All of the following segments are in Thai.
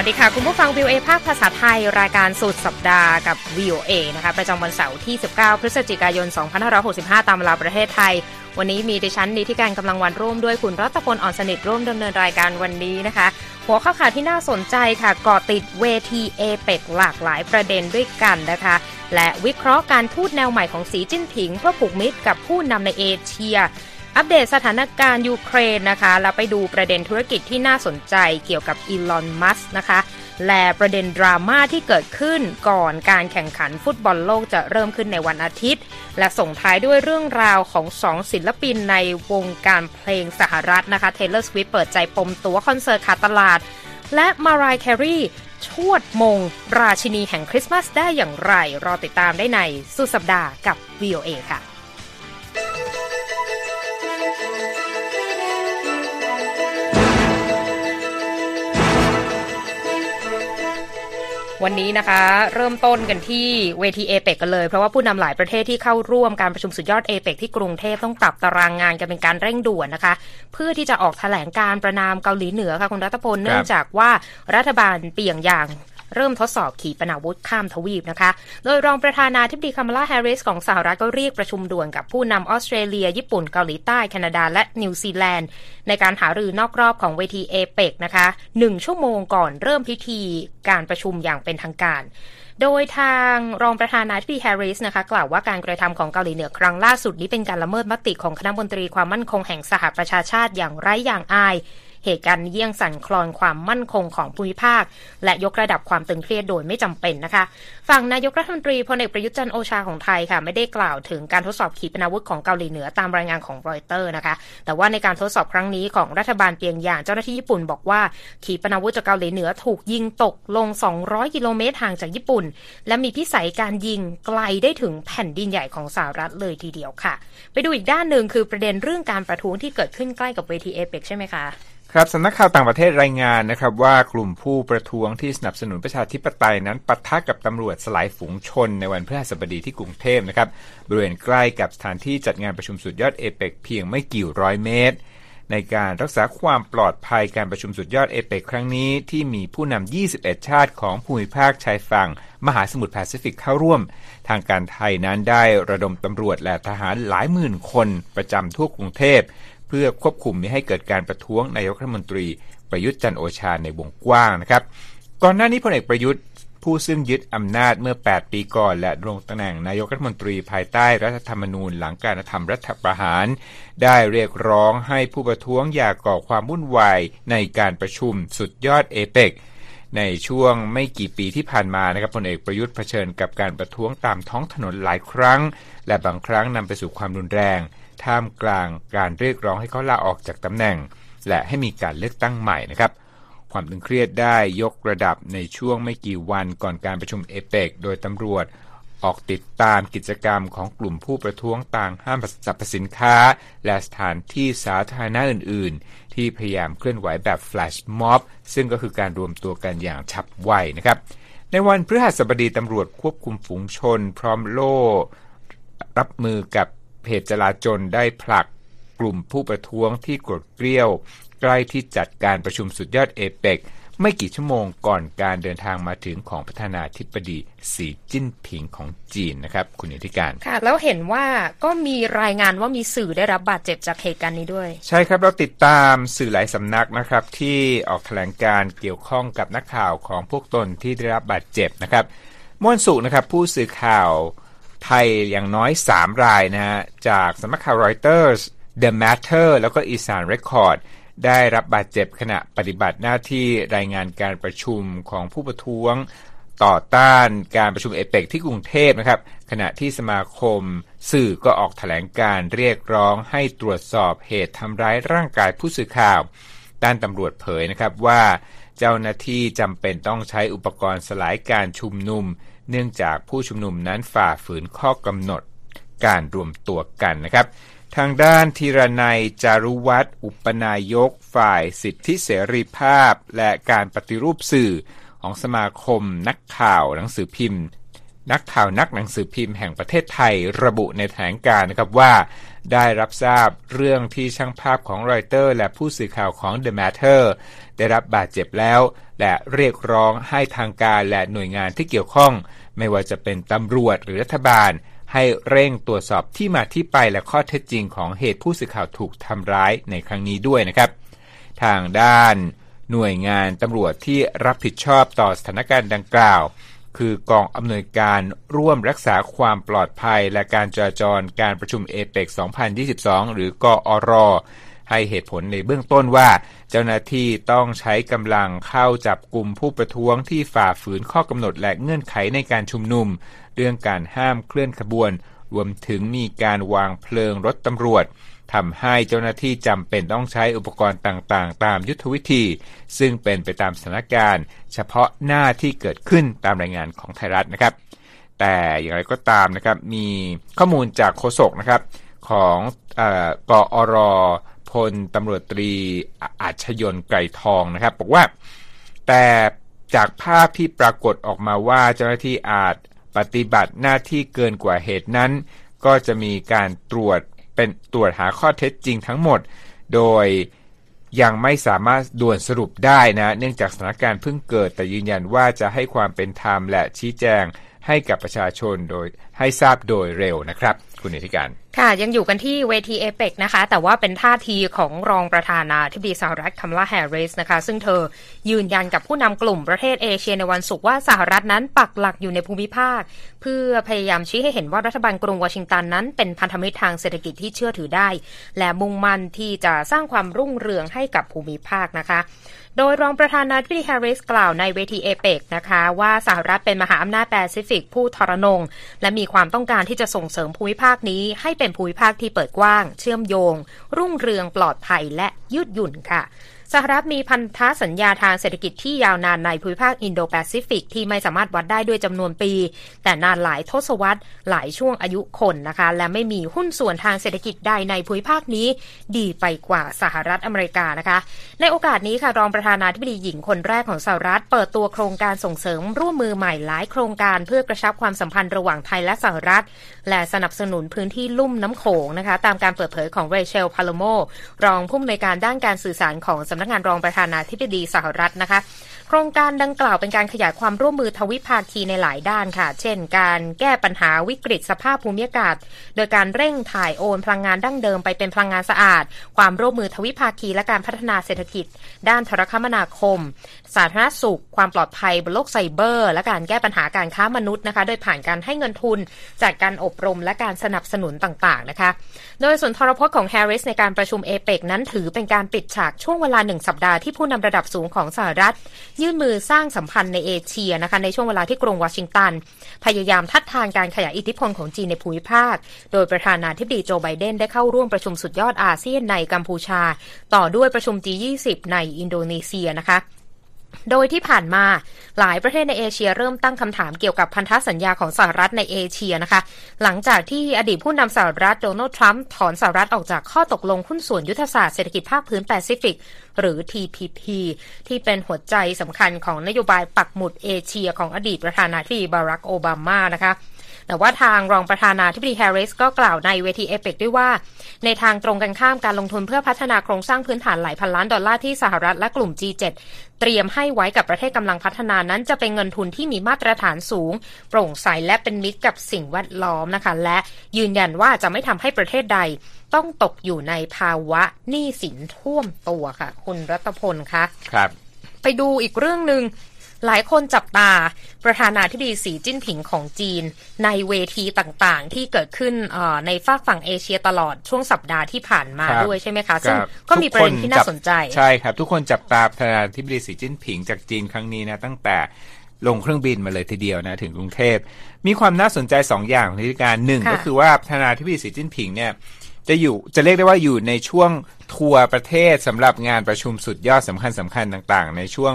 สวัสดีค่ะ คุณผู้ฟัง VOA ภาคภาษาไทย รายการสุดสัปดาห์กับ VOA นะคะประจำวันเสาร์ที่ 19 พฤศจิกายน 2565 ตามเวลาประเทศไทย วันนี้มีดิฉันนิธิกาญจน์กำลังวันร่วมด้วยคุณรัตพลอ่อนสนิทร่วมดำเนินรายการวันนี้นะคะ หัวข้อข่าวที่น่าสนใจค่ะเกาะติดเวทีเอเปกหลากหลายประเด็นด้วยกันนะคะ และวิเคราะห์การพูดแนวใหม่ของสีจิ้นผิง เพื่อผูกมิตรกับผู้นำในเอเชีย อัปเดตสถานการณ์ยูเครนนะคะ แล้วไปดูประเด็นธุรกิจที่น่าสนใจเกี่ยวกับอีลอน มัสก์นะคะ และประเด็นดราม่าที่เกิดขึ้นก่อนการแข่งขันฟุตบอลโลกจะเริ่มขึ้นในวันอาทิตย์ และส่งท้ายด้วยเรื่องราวของสองศิลปินในวงการเพลงสหรัฐนะคะเทย์เลอร์สวิฟต์เปิดใจปมตั๋วคอนเสิร์ตขาดตลาด และมารายห์แครีชวดมง ราชินีแห่งคริสต์มาสได้อย่างไร รอติดตามได้ในสุดสัปดาห์กับ VOA ค่ะ วันนี้นะคะเริ่มต้นกันที่เวทีเอเปกกันเลย เพราะว่าผู้นำหลายประเทศที่เข้าร่วมการประชุมสุดยอดเอเปกที่กรุงเทพต้องปรับตารางงานกันเป็นการเร่งด่วนนะคะ เพื่อที่จะออกแถลงการประณามเกาหลีเหนือค่ะคุณรัตพลเนื่องจากว่ารัฐบาลเปลี่ยงอย่าง เริ่มทดสอบขีปนาวุธข้ามทวีปนะคะ โดยรองประธานาธิบดีคามาลาแฮร์ริสของสหรัฐก็เรียกประชุมด่วนกับผู้นำออสเตรเลีย ญี่ปุ่นเกาหลีใต้ แคนาดา และนิวซีแลนด์ ในการหารือนอกรอบของเวทีเอเปกนะคะหนึ่งชั่วโมงก่อนเริ่มพิธีการประชุมอย่างเป็นทางการโดยทางรองประธานาธิบดีแฮร์ริสนะคะ กล่าวว่าการกระทำของเกาหลีเหนือครั้งล่าสุดนี้เป็นการละเมิดมติของคณะมนตรีความมั่นคงแห่งสหประชาชาติอย่างไร้อย่างอาย เหตุการณ์เยี่ยงสั่นคลอนความมั่นคงของภูมิภาค และยกระดับความตึงเครียดโดยไม่จำเป็นนะคะ ฝั่งนายกรัฐมนตรีพลเอกประยุทธ์จันทร์โอชาของไทยค่ะ ไม่ได้กล่าวถึงการทดสอบขีปนาวุธของเกาหลีเหนือตามรายงานของรอยเตอร์นะคะ แต่ว่าในการทดสอบครั้งนี้ของรัฐบาลเปียงยางเจ้าหน้าที่ญี่ปุ่นบอกว่าขีปนาวุธจากเกาหลีเหนือถูกยิงตกลง 200 กิโลเมตรห่างจากญี่ปุ่น และมีพิสัยการยิงไกลได้ถึงแผ่นดินใหญ่ของสหรัฐเลยทีเดียวค่ะ ไปดูอีกด้านหนึ่งคือประเด็นเรื่องการประท้วงที่เกิดขึ้นใกล้กับเวทีเอเปกใช่ไหมคะ ครับสำนักข่าวต่างประเทศรายงานนะครับว่ากลุ่มผู้ประท้วงที่สนับสนุนประชาธิปไตยนั้นปะทะกับตำรวจสลายฝูงชนในวันพฤหัสบดีที่กรุงเทพนะครับบริเวณใกล้กับสถานที่จัดงานประชุมสุดยอดเอเปกเพียงไม่กี่ร้อยเมตร ในการรักษาความปลอดภัยการประชุมสุดยอดเอเปกครั้งนี้ที่มีผู้นำ 21 ชาติของภูมิภาคชายฝั่ง มหาสมุทรแปซิฟิกเข้าร่วม ทางการไทยนั้นได้ระดมตำรวจและทหารหลายหมื่นคนประจำทั่วกรุงเทพ เพื่อควบคุมไม่ให้เกิดการประท้วงนายกรัฐมนตรีประยุทธ์จันโอชาในวงกว้างนะครับ ก่อนหน้านี้พลเอกประยุทธ์ผู้ซึ่งยึดอำนาจเมื่อ 8 ปีก่อน และดรงตำแหน่งนายกรัฐมนตรีภายใต้รัฐธรรมนูญหลังการทำรัฐประหาร ได้เรียกร้องให้ผู้ประท้วงอย่าก่อความวุ่นวายในการประชุมสุดยอดเอเปกในช่วงไม่กี่ปีที่ผ่านมานะครับพลเอกประยุทธ์เผชิญกับการประท้วงตามท้องถนนหลายครั้ง และบางครั้งนำไปสู่ความรุนแรง ท่ามกลางการเรียกร้องให้เขาลาออกจากตำแหน่ง และให้มีการเลือกตั้งใหม่นะครับ ความตึงเครียดได้ยกระดับในช่วงไม่กี่วันก่อนการประชุมเอเปกโดยตำรวจออกติดตามกิจกรรมของกลุ่มผู้ประท้วงต่างห้ามสรรพสินค้า และสถานที่สาธารณะอื่น ๆ ที่พยายามเคลื่อนไหวแบบแฟลชม็อบ ซึ่งก็คือการรวมตัวกันอย่างฉับไวนะครับ ในวันพฤหัสบดีตำรวจควบคุมฝูงชน พร้อมโล่ รับมือกับ เหตุจลาจลได้ผลักกลุ่มผู้ประท้วงที่กดเกลี้ยว ใกล้ที่จัดการประชุมสุดยอดเอเปกไม่กี่ชั่วโมงก่อนการเดินทางมาถึงของประธานาธิบดีสีจิ้นผิงของจีนนะครับ คุณอิทธิการค่ะ แล้วเห็นว่าก็มีรายงานว่ามีสื่อได้รับบาดเจ็บจากเหตุการณ์นี้ด้วย ใช่ครับเราติดตามสื่อหลายสำนักนะครับ ที่ออกแถลงการเกี่ยวข้องกับนักข่าวของพวกตนที่ได้รับบาดเจ็บนะครับม่วนสุนะครับผู้สื่อข่าว ไทยอย่างน้อย 3 รายนะฮะจากสำนักข่าวรอยเตอร์ส The Matter แล้วก็อีสานเรคคอร์ดได้รับบาดเจ็บขณะปฏิบัติหน้าที่รายงานการประชุมของผู้ประท้วงต่อต้านการประชุมเอเปกที่กรุงเทพนะครับ ขณะที่สมาคมสื่อก็ออกแถลงการเรียกร้องให้ตรวจสอบเหตุทำร้ายร่างกายผู้สื่อข่าว ด้านตำรวจเผยนะครับว่า เจ้าหน้าที่จำเป็นต้องใช้อุปกรณ์สลายการชุมนุม เนื่องจากผู้ชุมนุมนั้นฝ่าฝืนข้อกำหนดการรวมตัวกันนะครับ ทางด้านธีรนัยจารุวัฒน์อุปนายก ฝ่ายสิทธิเสรีภาพ และการปฏิรูปสื่อของสมาคมนักข่าวหนังสือพิมพ์ นักข่าวนักหนังสือพิมพ์แห่งประเทศไทยระบุในแถลงการนะครับว่า ได้รับทราบเรื่องที่ช่างภาพของรอยเตอร์ และผู้สื่อข่าวของ The Matter ได้รับบาดเจ็บแล้ว และเรียกร้องให้ทางการและหน่วยงานที่เกี่ยวข้อง ไม่ว่าจะเป็นตำรวจหรือรัฐบาล ให้เร่งตรวจสอบที่มาที่ไปและข้อเท็จจริงของเหตุผู้สื่อข่าวถูกทำร้ายในครั้งนี้ด้วยนะครับ ทางด้านหน่วยงานตำรวจที่รับผิดชอบต่อสถานการณ์ดังกล่าว คือกองอำนวยการร่วมรักษาความปลอดภัยและการจราจรการประชุมเอเปก2022 หรือกอร ให้เหตุผลในเบื้องต้นว่า เจ้าหน้าที่ต้องใช้กำลังเข้าจับกลุ่มผู้ประท้วงที่ฝ่าฝืนข้อกำหนดและเงื่อนไขในการชุมนุม เรื่องการห้ามเคลื่อนขบวน รวมถึงมีการวางเพลิงรถตำรวจทำให้เจ้าหน้าที่จำเป็นต้องใช้อุปกรณ์ต่างๆ ตามยุทธวิธี ซึ่งเป็นไปตามสถานการณ์ เฉพาะหน้าที่เกิดขึ้นตามรายงานของไทยรัฐนะครับ แต่อย่างไรก็ตามนะครับมีข้อมูลจากโฆษกนะครับของกออร พลตำรวจตรีอาชยนไก่ทองนะครับ บอกว่าแต่จากภาพที่ปรากฏออกมาว่าเจ้าหน้าที่อาจปฏิบัติหน้าที่เกินกว่าเหตุนั้น ก็จะมีการตรวจเป็นตรวจหาข้อเท็จจริงทั้งหมด โดยยังไม่สามารถด่วนสรุปได้นะ เนื่องจากสถานการณ์เพิ่งเกิด แต่ยืนยันว่าจะให้ความเป็นธรรมและชี้แจง ให้กับประชาชนโดยให้ทราบโดยเร็วนะครับ คุณนิธิกาญจน์ ค่ะยังอยู่กันที่เวทีเอเปกนะคะ แต่ว่าเป็นท่าทีของรองประธานาธิบดีสหรัฐคามาลาแฮร์ริสนะคะ ซึ่งเธอยืนยันกับผู้นำกลุ่มประเทศเอเชียในวันศุกร์ว่าสหรัฐนั้นปักหลักอยู่ในภูมิภาค เพื่อพยายามชี้ให้เห็นว่ารัฐบาลกรุงวอชิงตันนั้น เป็นพันธมิตรทางเศรษฐกิจที่เชื่อถือได้ และมุ่งมั่นที่จะสร้างความรุ่งเรืองให้กับภูมิภาคนะคะ โดยรองประธานาธิบดีแฮร์ริสกล่าวในเวทีเอเปกนะคะว่าสหรัฐเป็นมหาอำนาจแปซิฟิกผู้ทรนง และมีความต้องการที่จะส่งเสริมภูมิภาคนี้ ให้เป็นภูมิภาคที่เปิดกว้าง เชื่อมโยง รุ่งเรืองปลอดภัยและยืดหยุ่นค่ะ สหรัฐมีพันธสัญญาทางเศรษฐกิจที่ยาวนานในภูมิภาคอินโดแปซิฟิกที่ไม่สามารถวัดได้ด้วยจำนวนปี แต่นานหลายทศวรรษหลายช่วงอายุคนนะคะ และไม่มีหุ้นส่วนทางเศรษฐกิจใดในภูมิภาคนี้ ดีไปกว่าสหรัฐอเมริกานะคะ ในโอกาสนี้ค่ะรองประธานาธิบดีหญิงคนแรกของสหรัฐ เปิดตัวโครงการส่งเสริมร่วมมือใหม่หลายโครงการเพื่อกระชับความสัมพันธ์ระหว่างไทยและสหรัฐ และสนับสนุนพื้นที่ลุ่มน้ำโขงนะคะ ตามการเปิดเผยของเรเชลพาโลโมรองผู้อำนวยการด้านการสื่อสารของสำนักงานรองประธานาธิบดีสหรัฐนะคะโครงการดังกล่าวเป็นการขยายความร่วมมือทวิภาคีในหลายด้านค่ะ เช่น การแก้ปัญหาวิกฤตสภาพภูมิอากาศ โดยการเร่งถ่ายโอนพลังงานดั้งเดิมไปเป็นพลังงานสะอาด ความร่วมมือทวิภาคีและการพัฒนาเศรษฐกิจ ด้านโทรคมนาคม สาธารณสุข ความปลอดภัยบนโลกไซเบอร์ และการแก้ปัญหาการค้ามนุษย์นะคะ โดยผ่านการให้เงินทุนจากการอบรมและการสนับสนุนต่างๆนะคะ โดยส่วนทรพจน์ของแฮร์ริสในการประชุมเอเปกนั้นถือเป็นการปิดฉากช่วงเวลาหนึ่งสัปดาห์ที่ผู้นำระดับสูงของสหรัฐยื่นมือสร้างสัมพันธ์ในเอเชียนะคะในช่วงเวลาที่กรุงวอชิงตัน พยายามทัดทานการขยายอิทธิพลของจีนในภูมิภาค โดยประธานาธิบดีโจไบเดนได้เข้าร่วมประชุมสุดยอดอาเซียนในกัมพูชา ต่อด้วยประชุม G20 ในอินโดนีเซียนะคะ โดยที่ผ่านมาหลายประเทศในเอเชียเริ่มตั้งคำถามเกี่ยวกับพันธสัญญาของสหรัฐในเอเชียนะคะ หลังจากที่อดีตผู้นำสหรัฐโดนัลด์ทรัมป์ถอนสหรัฐออกจากข้อตกลงหุ้นส่วนยุทธศาสตร์เศรษฐกิจภาคพื้นแปซิฟิก หรือ TPP ที่เป็นหัวใจสำคัญของนโยบายปักหมุดเอเชียของอดีตประธานาธิบดีบารักโอบามานะคะ แต่ว่าทางรองประธานาธิบดีแฮร์ริสก็กล่าวในเวทีเอเปกด้วยว่า ในทางตรงกันข้ามการลงทุนเพื่อพัฒนาโครงสร้างพื้นฐานหลายพันล้านดอลลาร์ที่สหรัฐและกลุ่ม G7 เตรียมให้ไว้กับประเทศกำลังพัฒนานั้นจะเป็นเงินทุนที่มีมาตรฐานสูง โปร่งใสและเป็นมิตรกับสิ่งแวดล้อมนะคะ และยืนยันว่าจะไม่ทำให้ประเทศใดต้องตกอยู่ในภาวะหนี้สินท่วมตัวค่ะ คุณรัตพลคะครับ ไปดูอีกเรื่องหนึ่ง หลายคนจับตาประธานาธิบดีสีจิ้นผิงของจีน ในเวทีต่างๆ ที่เกิดขึ้นในฝากฝั่งเอเชียตลอดช่วงสัปดาห์ที่ผ่านมาด้วยใช่ไหมคะ ซึ่งก็มีประเด็นที่น่าสนใจ ใช่ครับ ทุกคนจับตาประธานาธิบดีสีจิ้นผิงจากจีนครั้งนี้นะตั้งแต่ลงเครื่องบินมาเลยทีเดียวนะถึงกรุงเทพมีความน่าสนใจ2ออย่างในการหนึ่งก็คือว่าประธานาธิบดีสีจิ้นผิงเนี่ยจะอยู่จะเรียกได้ว่าอยู่ในช่วงทัวร์ประเทศสำหรับงานประชุมสุดยอดสำคัญสำคัญต่างๆ ในช่วง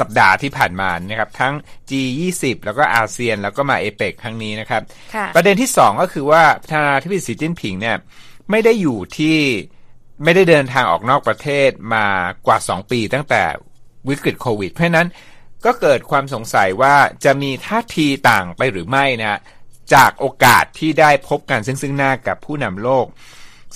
สัปดาห์ที่ผ่านมานะครับทั้ง G20 แล้วก็อาเซียน แล้วก็มาเอเปกครั้งนี้นะครับ ประเด็นที่ 2 ก็คือว่าประธานาธิบดีสีจิ้นผิงเนี่ยไม่ได้อยู่ที่ไม่ได้เดินทางออกนอกประเทศมากว่า 2 ปีตั้งแต่วิกฤตโควิด เพราะนั้นก็เกิดความสงสัยว่าจะมีท่าทีต่างไปหรือไม่นะจากโอกาสที่ได้พบกันซึ่งซึ่งหน้ากับผู้นำโลก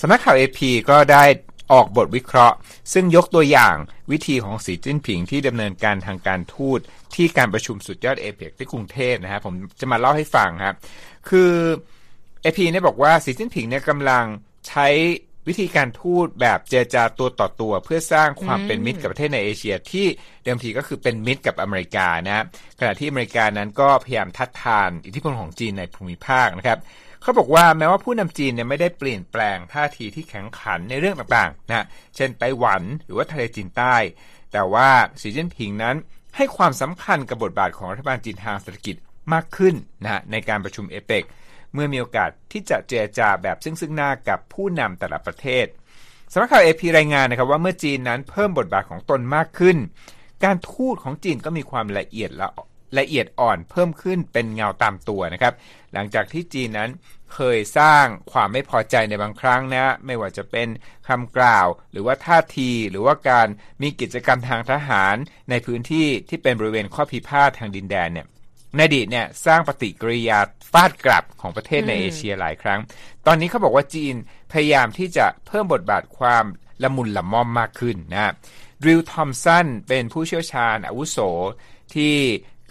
สำนักข่าวเอพีก็ได้ ออกบทวิเคราะห์ ซึ่งยกตัวอย่างวิธีของสีจิ้นผิงที่ดำเนินการทางการทูตที่การประชุมสุดยอดเอเปกที่กรุงเทพนะครับผมจะมาเล่าให้ฟังครับคือเอพีเนี่ยบอกว่าสีจิ้นผิงเนี่ยกำลังใช้วิธีการทูตแบบเจรจาตัวต่อตัว เพื่อสร้างความเป็นมิตรกับประเทศในเอเชียที่เดิมทีก็คือเป็นมิตรกับอเมริกานะขณะที่อเมริกานั้นก็พยายามทัดทานอิทธิพลของจีนในภูมิภาคนะครับ เขาบอกว่าแม้ว่าผู้นำจีนเนี่ยไม่ได้เปลี่ยนแปลงท่าทีที่แข็งขันในเรื่องต่างๆนะเช่นไต้หวันหรือว่าทะเลจีนใต้ แต่ว่าสีจิ้นผิงนั้นให้ความสำคัญกับบทบาทของรัฐบาลจีนทางเศรษฐกิจมากขึ้นนะในการประชุมเอเปกเมื่อมีโอกาสที่จะเจรจาแบบซึ่งซึ่งหน้ากับผู้นำแต่ละประเทศสำนักข่าวเอพีรายงานนะครับว่าเมื่อจีนนั้นเพิ่มบทบาทของตนมากขึ้น การทูตของจีนก็มีความละเอียดละ ละเอียดอ่อนเพิ่มขึ้นเป็นเงาตามตัวนะครับ หลังจากที่จีนนั้นเคยสร้างความไม่พอใจในบางครั้งนะ ไม่ว่าจะเป็นคำกล่าว หรือว่าท่าทีหรือว่าการมีกิจกรรมทางทหารในพื้นที่ที่เป็นบริเวณข้อพิพาททางดินแดนเนี่ยในอดีตเนี่ยสร้างปฏิกิริยาฟาดกลับของประเทศในเอเชียหลายครั้ง ตอนนี้เขาบอกว่าจีนพยายามที่จะเพิ่มบทบาทความละมุนละม่อมมากขึ้นนะริลทอมสันเป็นผู้เชี่ยวชาญอาวุโสที่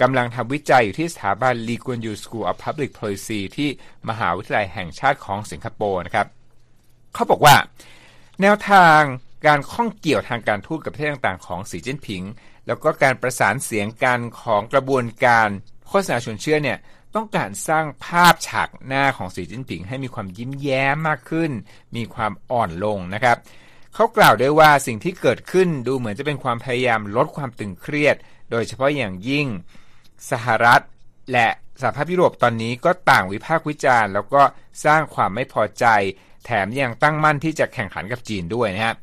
กำลังทำวิจัยอยู่ที่สถาบัน Lee Kuan Yew School of Public Policy ที่มหาวิทยาลัยแห่งชาติของสิงคโปร์นะครับ เขาบอกว่า แนวทางการข้องเกี่ยวทางการทูตกับประเทศต่างๆ ของสีจิ้นผิง แล้วก็การประสานเสียงกันของกระบวนการโฆษณาชวนเชื่อเนี่ยต้องการสร้างภาพฉากหน้าของสีจิ้นผิง ให้มีความยิ้มแย้มมากขึ้น มีความอ่อนลงนะครับ เขากล่าวด้วยว่าสิ่งที่เกิดขึ้นดูเหมือนจะเป็นความพยายามลดความตึงเครียด โดยเฉพาะอย่างยิ่ง สหรัฐ และสหภาพยุโรปตอนนี้ก็ต่างวิพากษ์วิจารณ์แล้วก็สร้างความไม่พอใจ แถมยังตั้งมั่นที่จะแข่งขันกับจีนด้วยนะฮะ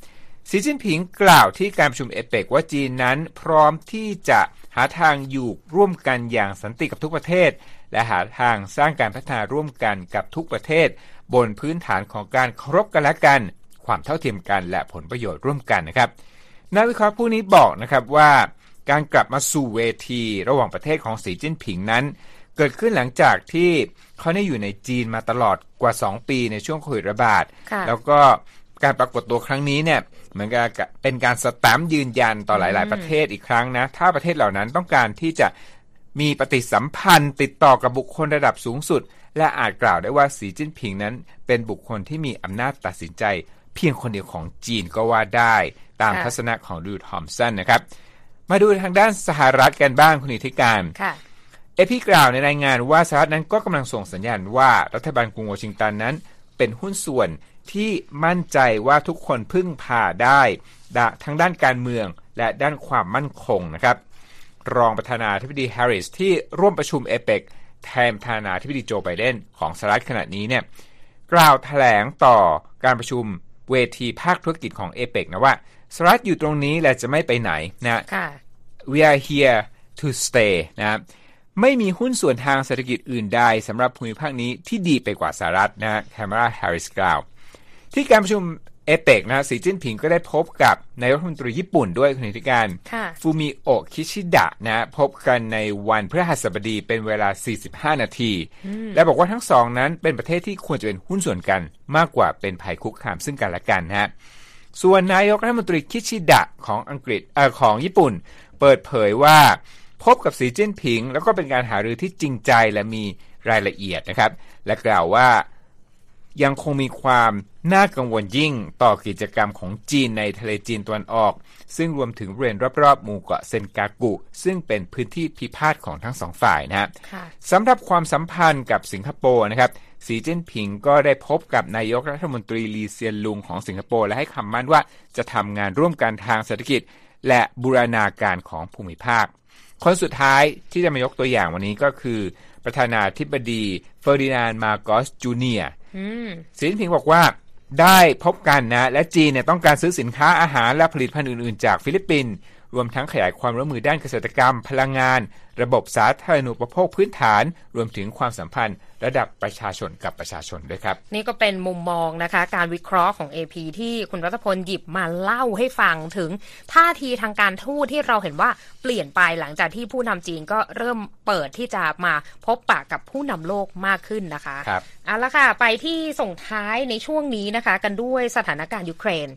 สีจิ้นผิงกล่าวที่การประชุมเอเปกว่าจีนนั้น พร้อมที่จะหาทางอยู่ร่วมกันอย่างสันติกับทุกประเทศ และหาทางสร้างการพัฒนาร่วมกันกับทุกประเทศ บนพื้นฐานของการเคารพกันและกัน ความเท่าเทียมกันและผลประโยชน์ร่วมกันนะครับนักวิเคราะห์ผู้นี้บอกนะครับว่า การกลับมาสู่เวที ระหว่างประเทศของสีจิ้นผิงนั้น เกิดขึ้นหลังจากที่เขาได้อยู่ในจีนมาตลอดกว่า 2 ปีในช่วงโควิดระบาด แล้วก็การปรากฏตัวครั้งนี้เนี่ยเหมือนกับเป็นการสแตมป์ยืนยันต่อหลาย ๆ ประเทศอีกครั้งนะ ถ้าประเทศเหล่านั้นต้องการที่จะมีปฏิสัมพันธ์ติดต่อกับบุคคลระดับสูงสุด และอาจกล่าวได้ว่าสีจิ้นผิงนั้น เป็นบุคคลที่มีอำนาจตัดสินใจ เพียงคนเดียวของจีนก็ว่าได้ ตามทัศนะของดูทอมสันนะครับ มาดูทางด้านสหรัฐกันบ้างคุณอิทธิการเอพีกล่าวในรายงานว่าสหรัฐนั้นก็กำลังส่งสัญญาณว่ารัฐบาลกรุงวอชิงตันนั้น เป็นหุ้นส่วนที่มั่นใจว่าทุกคนพึ่งพาได้ทั้งด้านการเมืองและด้านความมั่นคงนะครับ รองประธานาธิบดีแฮร์ริสที่ร่วมประชุมเอเปกแทนประธานาธิบดีโจไบเดนของสหรัฐขณะนี้เนี่ยกล่าวแถลงต่อการประชุมเวทีภาคธุรกิจของเอเปกนะว่า สหรัฐอยู่ตรงนี้และจะไม่ไปไหนนะ we are here to stay นะไม่มีหุ้นส่วนทางเศรษฐกิจอื่นใดสำหรับภูมิภาคนี้ที่ดีไปกว่าสหรัฐนะคามาลาแฮร์ริสกล่าว ที่การประชุมเอเปกนะสีจิ้นผิงก็ได้พบกับนายกรัฐมนตรีญี่ปุ่นด้วยคุณนิธิกาญจน์ฟูมิโอะคิชิดะนะพบกันในวันพฤหัสบดีเป็นเวลา 45 นาที และบอกว่าทั้งสองนั้นเป็นประเทศที่ควรจะเป็นหุ้นส่วนกันมากกว่าเป็นภัยคุกคามซึ่งกันและกันฮะ ส่วนนายกรัฐมนตรีคิชิดะของอังกฤษอของญี่ปุ่น เปิดเผยว่าพบกับสีจิ้นผิง แล้วก็เป็นการหารือที่จริงใจและมีรายละเอียดนะครับ และกล่าวว่ายังคงมีความน่ากังวลยิ่งต่อกิจกรรมของจีนในทะเลจีนตะวันออก ซึ่งรวมถึงบริเวณรอบๆหมู่เกาะเซนกากุ ซึ่งเป็นพื้นที่พิพาทของทั้งสองฝ่ายนะฮะสำหรับความสัมพันธ์กับสิงคโปร์นะครับ สีจิ้นผิงก็ได้พบกับนายกรัฐมนตรีลีเซียนลุงของสิงคโปร์และให้คำมั่นว่าจะทำงานร่วมกันทางเศรษฐกิจ และบูรณาการของภูมิภาค คนสุดท้ายที่จะมายกตัวอย่างวันนี้ก็คือ ประธานาธิบดีเฟอร์ดินานด์มาร์กอสจูเนียร์สีจิ้นผิงบอกว่าได้พบกันนะ และจีนเนี่ยต้องการซื้อสินค้าอาหารและผลิตภัณฑ์อื่น ๆ จากฟิลิปปินส์รวมทั้งขยายความร่วมมือด้านเกษตรกรรม พลังงาน ระบบสาธารณูปโภคพื้นฐาน รวมถึงความสัมพันธ์ ระดับประชาชนกับประชาชนด้วยครับ นี่ก็เป็นมุมมองนะคะ การวิเคราะห์ของ AP ที่คุณรัตพลหยิบมาเล่าให้ฟังถึงท่าทีทางการทูตที่เราเห็นว่าเปลี่ยนไปหลังจากที่ผู้นำจีนก็เริ่มเปิดที่จะมาพบปะกับผู้นำโลกมากขึ้นนะคะครับเอาละค่ะ ไปที่ส่งท้ายในช่วงนี้นะคะ กันด้วยสถานการณ์ยูเครน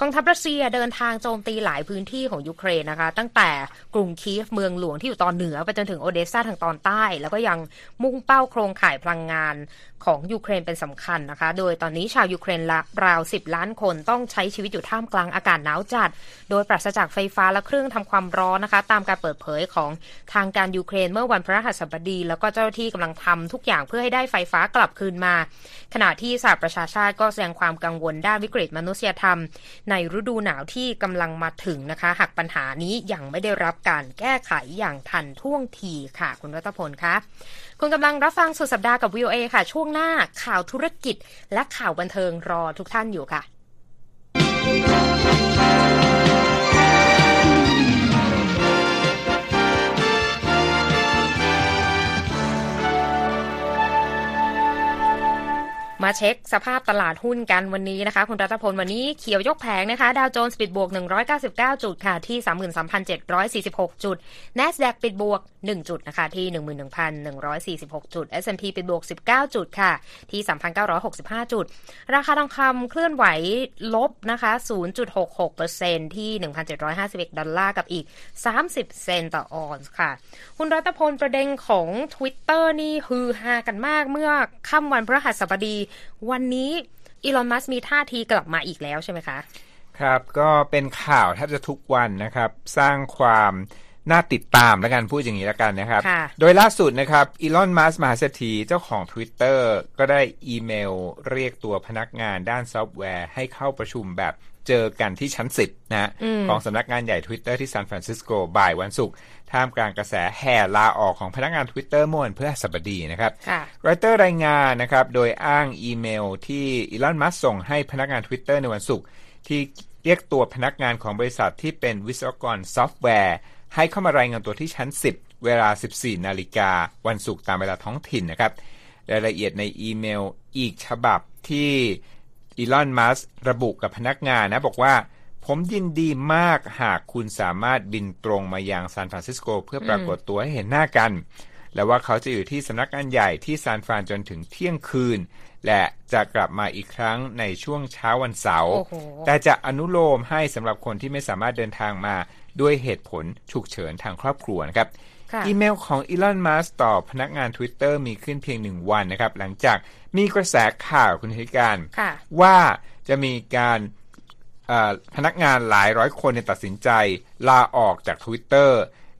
กองทัพรัสเซียเดินหน้าโจมตีหลายพื้นที่ของยูเครนนะคะ ตั้งแต่กรุงคีฟเมืองหลวงที่อยู่ตอนเหนือไปจนถึงโอเดสซาทางตอนใต้ แล้วก็ยังมุ่งเป้าโครงข่ายพลังงานของยูเครนเป็นสำคัญนะคะ โดยตอนนี้ชาวยูเครนละราว 10 ล้านคนต้องใช้ชีวิตอยู่ท่ามกลางอากาศหนาวจัด โดยปราศจากไฟฟ้าและเครื่องทำความร้อนนะคะ ตามการเปิดเผยของทางการยูเครนเมื่อวันพฤหัสบดี แล้วก็เจ้าหน้าที่กำลังทำทุกอย่างเพื่อให้ได้ไฟฟ้ากลับคืนมา ขณะที่สหประชาชาติก็แสดงความกังวลด้านวิกฤตมนุษยธรรม ในฤดูหนาวที่กำลังมาถึงนะคะ หากปัญหานี้ยังไม่ได้รับการแก้ไขอย่างทันท่วงทีค่ะ คุณรัตพลคะคุณกำลังรับฟังสุดสัปดาห์กับ VOA ค่ะ ช่วงหน้าข่าวธุรกิจและข่าวบันเทิงรอทุกท่านอยู่ค่ะ มาเช็คสภาพตลาดหุ้นกันวันนี้นะคะ คุณรัตพลวันนี้เขียวยกแผงนะคะ ดาวโจนส์ปิดบวก 199 จุดค่ะ ที่ 33,746 จุด NASDAQ ปิดบวก 1 จุดนะคะ ที่ 11,146 จุด S&P ปิดบวก 19 จุดค่ะ ที่ 3,965 จุด ราคาทองคำเคลื่อนไหวลบนะคะ 0.66%ที่ 1,751 ดอลลาร์กับอีก 30 เซนต์ต่อออนซ์ค่ะ คุณรัตพลประเด็นของ Twitter นี่ฮือฮากันมากเมื่อค่ำวันพฤหัสบดีวันนี้อีลอน มัสมีท่าทีกลับมาอีกแล้วใช่ไหมคะ ครับ ก็เป็นข่าวแทบจะทุกวันนะครับ สร้างความ น่าติดตามแล้วกันพูดอย่างนี้แล้วกันนะครับค่ะโดยล่าสุดนะครับอีลอนมัสมหาเศรษฐีเจ้าของ Twitter ก็ได้อีเมลเรียกตัวพนักงานด้านซอฟต์แวร์ให้เข้าประชุมแบบเจอกันที่ชั้น 10นะฮะของสำนักงานใหญ่ Twitter ที่ซานฟรานซิสโกบ่ายวันศุกร์ท่ามกลางกระแสแห่ลาออกของพนักงาน Twitter เมื่อวันพฤหัสบดีนะครับค่ะรอยเตอร์รายงานนะครับ โดยอ้างอีเมลที่อีลอนมัสส่งให้พนักงาน Twitter ในวันศุกร์ที่เรียกตัวพนักงานของบริษัทที่เป็นวิศวกรซอฟต์แวร์ ให้เข้ามารายงานตัวที่ชั้น 10 เวลา 14 นาฬิกาวันศุกร์ตามเวลาท้องถิ่นนะครับ รายละเอียดในอีเมลอีกฉบับที่อีลอน มัสระบุกับพนักงานนะบอกว่า ผมยินดีมากหากคุณสามารถบินตรงมายังซานฟรานซิสโกเพื่อปรากฏตัวให้เห็นหน้ากัน และว่าเขาจะอยู่ที่สำนักงานใหญ่ที่ซานฟรานจนถึงเที่ยงคืน และจะกลับมาอีกครั้งในช่วงเช้าวันเสาร์โอ้โหแต่จะอนุโลมให้สำหรับคนที่ไม่สามารถเดินทางมา ด้วยเหตุผลฉุกเฉินทางครอบครัวนะครับค่ะอีเมลของอีลอน มัสต่อพนักงาน Twitter มีขึ้นเพียงหนึ่งวันนะครับ หลังจากมีกระแสข่าวคุณธิการค่ะว่าจะมีการเอ่อพนักงานหลายร้อยคนเนี่ยตัดสินใจลาออกจาก Twitter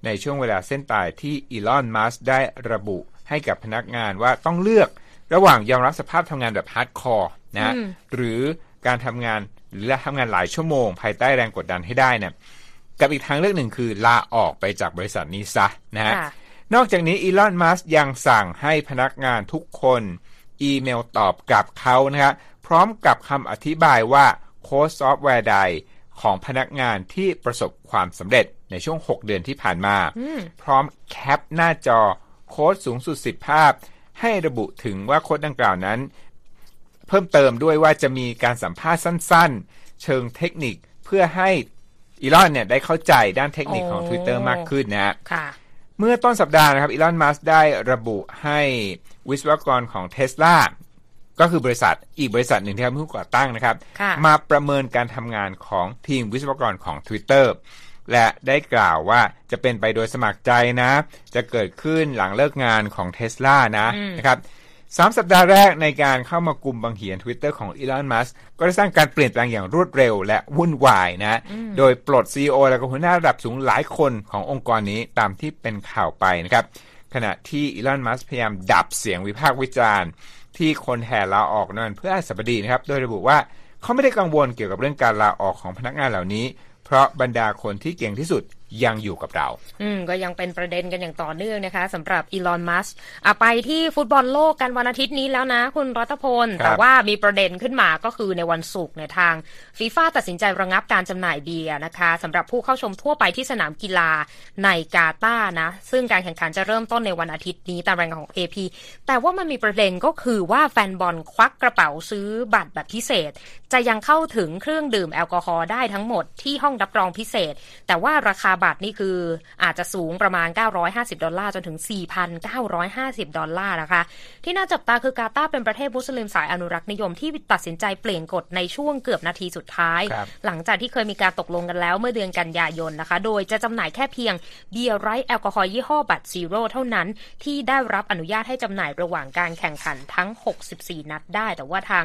ในช่วงเวลาเส้นตายที่อีลอน มัสได้ระบุให้กับพนักงานว่าต้องเลือกระหว่างยอมรับสภาพทำงานแบบ hardcore นะฮะอืมหรือการทำงานหรือทำงานหลายชั่วโมง ภายใต้แรงกดดันให้ได้เนี่ย กับอีกทางเลือกหนึ่งคือลาออกไปจากบริษัทนี้ซะนะฮะค่ะนอกจากนี้อีลอนมัสยังสั่งให้พนักงานทุกคน อีเมลตอบกลับเขานะครับพร้อมกับคำอธิบายว่าโค้ดซอฟต์แวร์ใดของพนักงานที่ประสบความสำเร็จในช่วง 6 เดือนที่ผ่านมา พร้อมแคปหน้าจอโค้ดสูงสุด 10 ภาพ ให้ระบุถึงว่าโค้ดดังกล่าวนั้น เพิ่มเติมด้วยว่าจะมีการสัมภาษณ์สั้น ๆ เชิงเทคนิคเพื่อให้ อีลอนเนี่ยได้เข้าใจด้านเทคนิคของโอ้ Twitter มากขึ้นนะฮะค่ะเมื่อต้นสัปดาห์นะครับอีลอนมัสได้ระบุให้วิศวกรของเท s l a ก็คือบริษัทอีกบริษัทหนึ่งที่ทำผู้ก่อตั้งนะครับค่ะมาประเมินการทำงานของทีมวิศวกรของ Twitter และได้กล่าวว่าจะเป็นไปโดยสมัครใจนะ จะเกิดขึ้นหลังเลิกงานของ t ท s l a นะนะครับ สามสัปดาห์แรกในการเข้ามากลุ่มบังเหียน Twitter ของอีลอนมัสก็ได้สร้างการเปลี่ยนแปลงอย่างรวดเร็วและวุ่นวายนะ โดยปลด CEO และก็หัวหน้าระดับสูงหลายคนขององค์กรนี้ตามที่เป็นข่าวไปนะครับ ขณะที่อีลอนมัสพยายามดับเสียงวิพากษ์วิจารณ์ ที่คนแห่ลาออกในวันเพื่อสัปดีนะครับ โดยระบุว่าเขาไม่ได้กังวลเกี่ยวกับเรื่องการลาออกของพนักงานเหล่านี้ เพราะบรรดาคนที่เก่งที่สุด ยังอยู่กับเรา อืมก็ยังเป็นประเด็นกันอย่างต่อเนื่องนะคะสำหรับอีลอนมัสไปที่ฟุตบอลโลกกันวันอาทิตย์นี้แล้วนะ คุณรัตพล แต่ว่ามีประเด็นขึ้นมาก็คือในวันศุกร์ในทางฟีฟ่าตัดสินใจระงับการจำหน่ายเบียร์นะคะสำหรับผู้เข้าชมทั่วไปที่สนามกีฬาในกาตาร์นะ ซึ่งการแข่งขันจะเริ่มต้นในวันอาทิตย์นี้ตามรายงานของ AP แต่ว่ามันมีประเด็นก็คือว่าแฟนบอลควักกระเป๋าซื้อบัตรแบบพิเศษ จะยังเข้าถึงเครื่องดื่มแอลกอฮอล์ได้ทั้งหมดที่ห้องรับรองพิเศษ แต่ว่าราคาบัตรนี่คืออาจจะสูงประมาณ 950 ดอลลาร์จนถึง 4,950 ดอลลาร์นะคะ ที่น่าจับตาคือกาตาร์เป็นประเทศมุสลิมสายอนุรักษ์นิยมที่ตัดสินใจเปลี่ยนกฎในช่วงเกือบนาทีสุดท้าย หลังจากที่เคยมีการตกลงกันแล้วเมื่อเดือนกันยายนนะคะ โดยจะจำหน่ายแค่เพียงเบียร์ไร้แอลกอฮอล์ยี่ห้อ Bud Zero เท่านั้นที่ได้รับอนุญาตให้จำหน่ายระหว่างการแข่งขันทั้ง 64 นัดได้ แต่ว่าทาง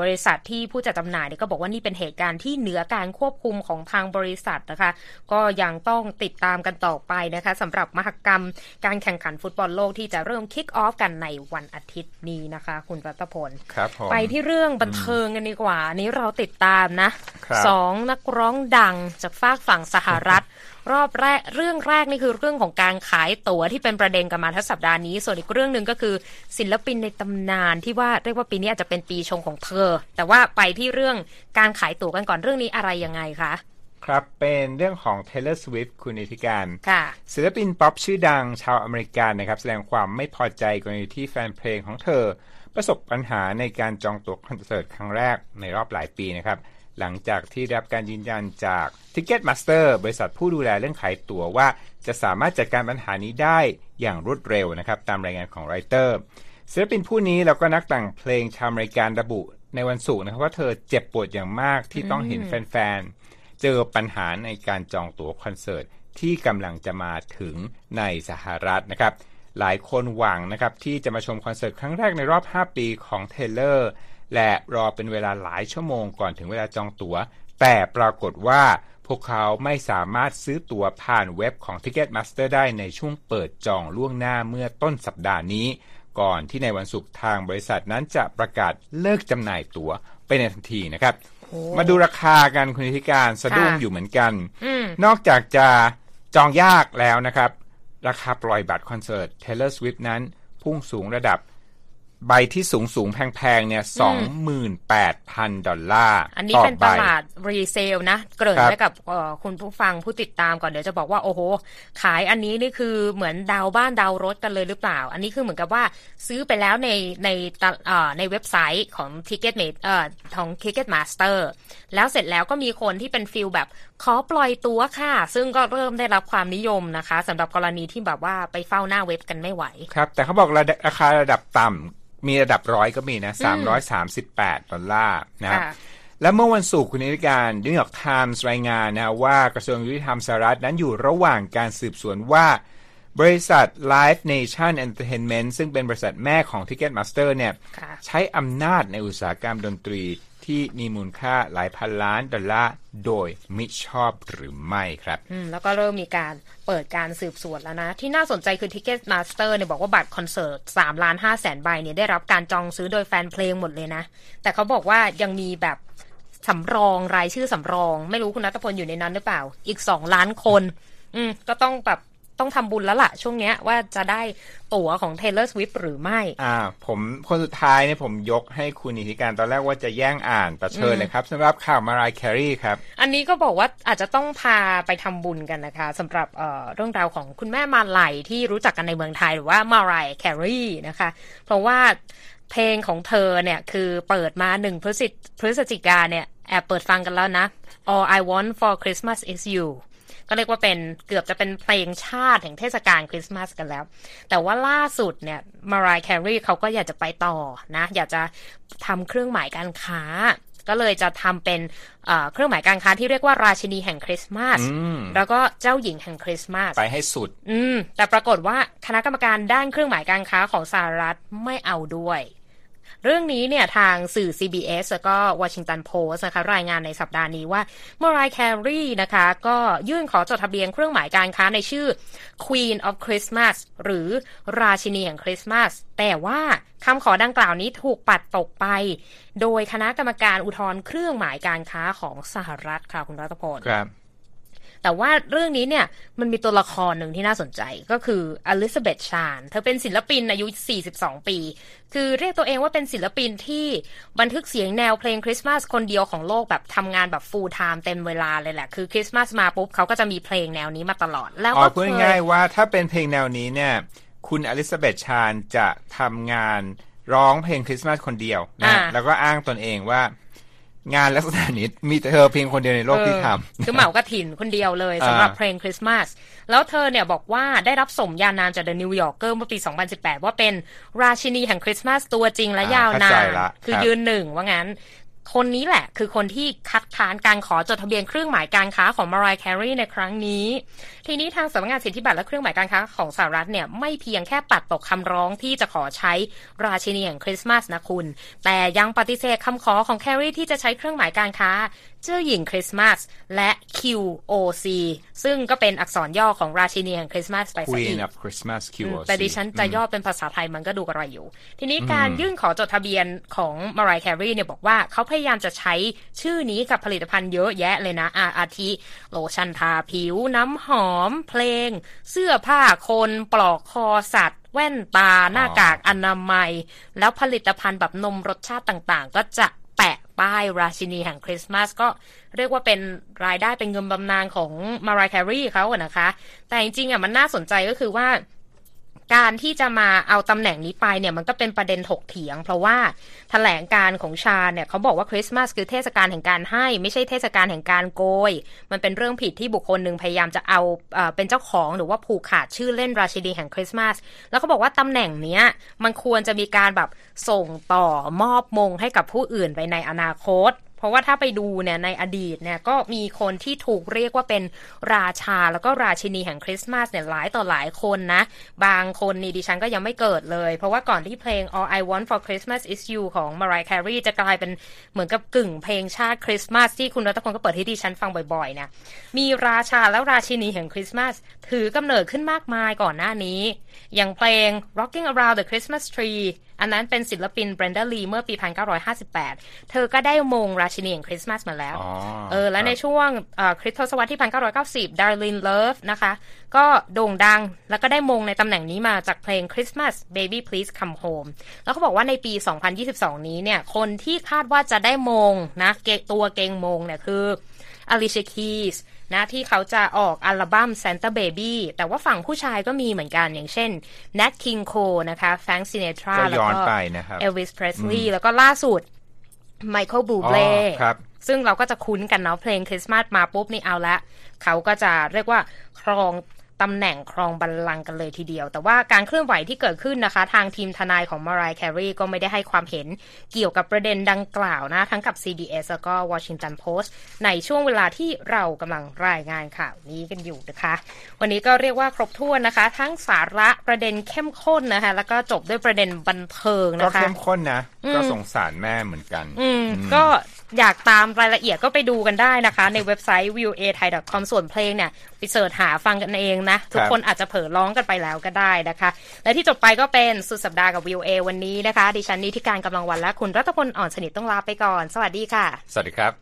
บริษัทที่ผู้จัดจำหน่ายเนี่ยก็บอกว่านี่เป็นเหตุการณ์ที่เหนือการควบคุมของทางบริษัทนะคะ ก็ยังต้องติดตามกันต่อไปนะคะสำหรับมหกรรมการแข่งขันฟุตบอลโลกที่จะเริ่มคิกออฟกันในวันอาทิตย์นี้นะคะ คุณรัตพลครับผมไปที่เรื่องบันเทิงกันดีกว่านี้เราติดตามนะสองนักร้องดังจากฝากฝั่งสหรัฐ รอบแรกเรื่องแรกนี่คือเรื่องของการขายตั๋วที่เป็นประเด็นกันมาทั้งสัปดาห์นี้ ส่วนอีกเรื่องหนึ่งก็คือศิลปินในตำนานที่ว่าเรียกว่าปีนี้อาจจะเป็นปีชงของเธอ แต่ว่าไปที่เรื่องการขายตั๋วกันก่อนเรื่องนี้อะไรยังไงคะ ครับเป็นเรื่องของ Taylor Swift คุณอิทธิการค่ะศิลปินป๊อปชื่อดังชาวอเมริกันนะครับ แสดงความไม่พอใจกรณีที่แฟนเพลงของเธอ ประสบปัญหาในการจองตั๋วคอนเสิร์ตครั้งแรกในรอบหลายปีนะครับ หลังจากที่รับการยืนยันจาก Ticketmaster บริษัทผู้ดูแลเรื่องขายตั๋วว่า จะสามารถจัดการปัญหานี้ได้อย่างรวดเร็วนะครับ ตามรายงานของรอยเตอร์ศิลปินผู้นี้แล้วก็นักแต่งเพลงชาวอเมริกันระบุในวันศุกร์นะครับว่าเธอเจ็บปวดอย่างมากที่ต้องเห็นแฟนๆ เจอปัญหาในการจองตั๋วคอนเสิร์ตที่กำลังจะมาถึงในสหรัฐนะครับ หลายคนหวังนะครับที่จะมาชมคอนเสิร์ตครั้งแรกในรอบ 5 ปีของเทเลอร์และรอเป็นเวลาหลายชั่วโมงก่อนถึงเวลาจองตัว๋ว แต่ปรากฏว่าพวกเขาไม่สามารถซื้อตั๋วผ่านเว็บของ Ticketmaster ได้ในช่วงเปิดจองล่วงหน้าเมื่อต้นสัปดาห์นี้ ก่อนที่ในวันศุกร์ทางบริษัทนั้นจะประกาศเลิกจำหน่ายตั๋วไปในทันทีนะครับ มาดูราคากันคุณธิการสะดุ้งอยู่เหมือนกันนอกจากจะจองยากแล้วนะครับ ราคาปล่อยบัตรคอนเสิร์ต Taylor Swift นั้นพุ่งสูงระดับ ใบที่สูงสูงแพงๆเนี่ยสองหมื่นแปดพันดอลลาร์อันนี้เป็นตลาด resale นะ เกริ่นให้กับคุณผู้ฟังผู้ติดตามก่อนเดี๋ยวจะบอกว่าโอ้โห ขายอันนี้นี่คือเหมือนดาวน์บ้านดาวน์รถกันเลยหรือเปล่า อันนี้คือเหมือนกับว่าซื้อไปแล้วในในในเว็บไซต์ของ Ticket Ma เอ่อของ Ticket Master แล้วเสร็จแล้วก็มีคนที่เป็น feel แบบขอปล่อยตั๋วค่ะ ซึ่งก็เริ่มได้รับความนิยมนะคะสำหรับกรณีที่แบบว่าไปเฝ้าหน้าเว็บกันไม่ไหวครับ แต่เขาบอกราคาระดับต่ำ มีระดับร้อยก็มีนะ338ดอลลาร์นะครับและเมื่อวันศุกร์คุณนิติการนิวยอร์กไทมส์รายงานนะว่ากระทรวงยุติธรรมสหรัฐนั้นอยู่ระหว่างการสืบสวนว่า บริษัท Live Nation Entertainment ซึ่งเป็นบริษัทแม่ของ Ticketmaster เนี่ยใช้อำนาจในอุตสาหกรรมดนตรี ที่มีมูลค่าหลายพันล้านดอลลาร์โดยมิชอบหรือไม่ครับอืมแล้วก็เริ่มมีการเปิดการสืบสวนแล้วนะ ที่น่าสนใจคือ Ticketmaster เนี่ยบอกว่าบัตรคอนเสิร์ต3ล้าน5แสนใบเนี่ยได้รับการจองซื้อโดยแฟนเพลงหมดเลยนะ แต่เขาบอกว่ายังมีแบบสำรองรายชื่อสำรอง ไม่รู้คุณนัทพลอยู่ในนั้นหรือเปล่า อีกสองล้านคน อืมก็ต้องแบบ ต้องทำบุญแล้วล่ะ ช่วงเนี้ยว่าจะได้ตั๋วของ Taylor Swift หรือไม่ อ่า ผมคนสุดท้ายเนี่ยผมยกให้คุณอิทธิการตอนแรกว่าจะแย่งอ่านแต่เชิญเลยครับสำหรับข่าวมารายแครีครับ อันนี้ก็บอกว่าอาจจะต้องพาไปทำบุญกันนะคะสำหรับเเรื่องราวของคุณแม่มาไลที่รู้จักกันในเมืองไทยหรือว่ามารายแครีนะคะ เพราะว่าเพลงของเธอเนี่ยคือเปิดมาหนึ่งพฤศจิกาเนี่ยแอบเปิดฟังกันแล้วนะ All I Want for Christmas is You ก็เรียกว่าเป็นเกือบจะเป็นเพลงชาติแห่งเทศกาลคริสต์มาสกันแล้ว แต่ว่าล่าสุดเนี่ยมารายแครีเขาก็อยากจะไปต่อนะ อยากจะทำเครื่องหมายการค้าก็เลยจะทำเป็นเครื่องหมายการค้าที่เรียกว่าราชินีแห่งคริสต์มาสแล้วก็เจ้าหญิงแห่งคริสต์มาสไปให้สุด อืมแต่ปรากฏว่าคณะกรรมการด้านเครื่องหมายการค้าของสหรัฐไม่เอาด้วย เรื่องนี้เนี่ยทางสื่อ CBS แล้วก็ Washington Post นะคะรายงานในสัปดาห์นี้ว่าเมรายแครีนะคะก็ยื่นขอจดทะเบียนเครื่องหมายการค้าในชื่อ Queen of Christmas หรือราชินีแห่งคริสต์มาสแต่ว่าคำขอดังกล่าวนี้ถูกปัดตกไป โดยคณะกรรมการอุทธรณ์เครื่องหมายการค้าของสหรัฐค่ะคุณรัตพลครับ แต่ว่าเรื่องนี้เนี่ยมันมีตัวละครหนึ่งที่น่าสนใจก็คืออลิซาเบธชาน เธอเป็นศิลปินอายุ 42 ปี คือเรียกตัวเองว่าเป็นศิลปินที่บันทึกเสียงแนวเพลงคริสต์มาสคนเดียวของโลกแบบทำงานแบบ full-time เต็มเวลาเลยแหละ คือคริสต์มาสมาปุ๊บเขาก็จะมีเพลงแนวนี้มาตลอด แล้วอ๋อก็พูดเคยง่ายๆว่าถ้าเป็นเพลงแนวนี้เนี่ยคุณอลิซาเบธชานจะทำงานร้องเพลงคริสต์มาสคนเดียวนะอ่าแล้วก็อ้างตนเองว่า งานลักษณะนี้มีแต่เธอเพียงคนเดียวในโลกที่ทเออคือเหมากระถินคนเดียวเลยสำหรับอ่าเพลงคริสต์มาสแล้วเธอเนี่ยบอกว่าได้รับสมญานามจาก The New Yorker เมื่อปี 2018 ว่าเป็นราชินีแห่งคริสต์มาสตัวจริงและยาวนานคือยืนหนึ่งว่างั้น คนนี้แหละ คือคนที่คัดค้านการขอจดทะเบียนเครื่องหมายการค้าของ Mariah Carey ในครั้งนี้ ทีนี้ทางสำนักงานสิทธิบัตรและเครื่องหมายการค้าของสหรัฐเนี่ยไม่เพียงแค่ปัดตกคำร้องที่จะขอใช้ราชินีแห่งคริสต์มาสนะคุณ แต่ยังปฏิเสธคำขอของแครีที่จะใช้เครื่องหมายการค้าเจ้าหญิงคริสต์มาสและ QOC ซึ่งก็เป็นอักษรย่อของราชินีแห่งคริสต์มาสไปำซะอี Queen ก of Christmas QOC แต่ดิฉันจะย่อเป็นภาษาไทยมันก็ดูกระไรอยู่ ทีนี้การยื่นขอจดทะเบียนของ Mariah Carey เนี่ยบอกว่าเขาพยายามจะใช้ชื่อนี้กับผลิตภัณฑ์เยอะแยะเลยนะอาอาทิโลชั่นทาผิวน้ำหอม เพลง เสื้อผ้าคนปลอกคอสัตว์ แว่นตาหน้ากากอนามัย แล้วผลิตภัณฑ์แบบนมรสชาติต่างๆ ก็จะแปะป้ายราชินีแห่งคริสต์มาสก็เรียกว่าเป็นรายได้เป็นเงินบำนาญของ Mariah Carey เขาอะนะคะ แต่จริงๆอะมันน่าสนใจก็คือว่า การที่จะมาเอาตำแหน่งนี้ไปเนี่ยมันก็เป็นประเด็นถกเถียง เพราะว่าแถลงการของชาเนี่ยเขาบอกว่าคริสต์มาสคือเทศกาลแห่งการให้ ไม่ใช่เทศกาลแห่งการโกย มันเป็นเรื่องผิดที่บุคคลหนึ่งพยายามจะเอาเอ่อเป็นเจ้าของหรือว่าผูกขาดชื่อเล่นราชินีแห่งคริสต์มาสแล้วเขาบอกว่าตำแหน่งเนี้ยมันควรจะมีการแบบส่งต่อมอบมงให้กับผู้อื่นไปในอนาคต เพราะว่าถ้าไปดูเนี่ยในอดีตเนี่ยก็มีคนที่ถูกเรียกว่าเป็นราชาแล้วก็ราชินีแห่งคริสต์มาสเนี่ยหลายต่อหลายคนนะ บางคนนี่ดิฉันก็ยังไม่เกิดเลย เพราะว่าก่อนที่เพลง All I Want for Christmas Is You ของ Mariah Carey จะกลายเป็นเหมือนกับกึ่งเพลงชาติคริสต์มาสที่คุณรัตพลก็เปิดให้ดิฉันฟังบ่อยๆนะมีราชาแล้วราชินีแห่งคริสต์มาสถือกำเนิดขึ้นมากมายก่อนหน้านี้ อย่างเพลง Rocking Around the Christmas Tree อันนั้นเป็นศิลปิน Brenda Lee เมื่อปี 1958 เธอก็ได้มงราชินีแห่งคริสต์มาสมาแล้วอ๋อเออและครับในช่วงเอ่อคริสตศตวรรษที่ 1990 Darlene Love นะคะ ก็โด่งดังแล้วก็ได้มงในตำแหน่งนี้มาจากเพลง Christmas Baby Please Come Home แล้วเขาบอกว่าในปี 2022 นี้เนี่ย คนที่คาดว่าจะได้มงนะเกตัวเกงมงเนี่ยคือ Alicia Keys นะที่เขาจะออกอัลบั้ม Santa Baby แต่ว่าฝั่งผู้ชายก็มีเหมือนกันอย่างเช่น Nat King Cole นะคะ Frank Sinatra ก็แล้วย้อนก็ไปนะครับ Elvis Presley แล้วก็ล่าสุด Michael อ๋ Bublé อครับซึ่งเราก็จะคุ้นกันเนาะเพลงคริสต์มาสมาปุ๊บนี่เอาละ เขาก็จะเรียกว่าครอง ตำแหน่งครองบัลลังก์กันเลยทีเดียว แต่ว่าการเคลื่อนไหวที่เกิดขึ้นนะคะ ทางทีมทนายของ Mariah Carey ก็ไม่ได้ให้ความเห็นเกี่ยวกับประเด็นดังกล่าวนะ ทั้งกับ CBS แล้วก็ Washington Post ในช่วงเวลาที่เรากำลังรายงานข่าวนี้กันอยู่นะคะ วันนี้ก็เรียกว่าครบถ้วนนะคะ ทั้งสาระประเด็นเข้มข้นนะคะ แล้วก็จบด้วยประเด็นบันเทิงก็นะคะเข้มข้นนะก็สงสารแม่เหมือนกัน อืมก็ อยากตามรายละเอียดก็ไปดูกันได้นะคะ ในเว็บไซต์ view a thai com ส่วนเพลงเนี่ยไปเสิร์ชหาฟังกันเองนะ ทุกคนอาจจะเผลอร้องกันไปแล้วก็ได้นะคะ และที่จบไปก็เป็นสุดสัปดาห์กับ view a วันนี้นะคะ ดิฉันนิติการกำลังวันและคุณรัตพลอ่อนสนิทต้องลาไปก่อน สวัสดีค่ะ สวัสดีครับ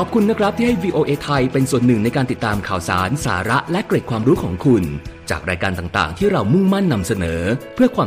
ขอบคุณนะครับที่ให้ VOA ไทยเป็นส่วนหนึ่งในการติดตามข่าวสารสาระและเกร็ดความรู้ของคุณ จากรายการต่างๆ ที่เรามุ่งมั่นนำเสนอ เพื่อความเ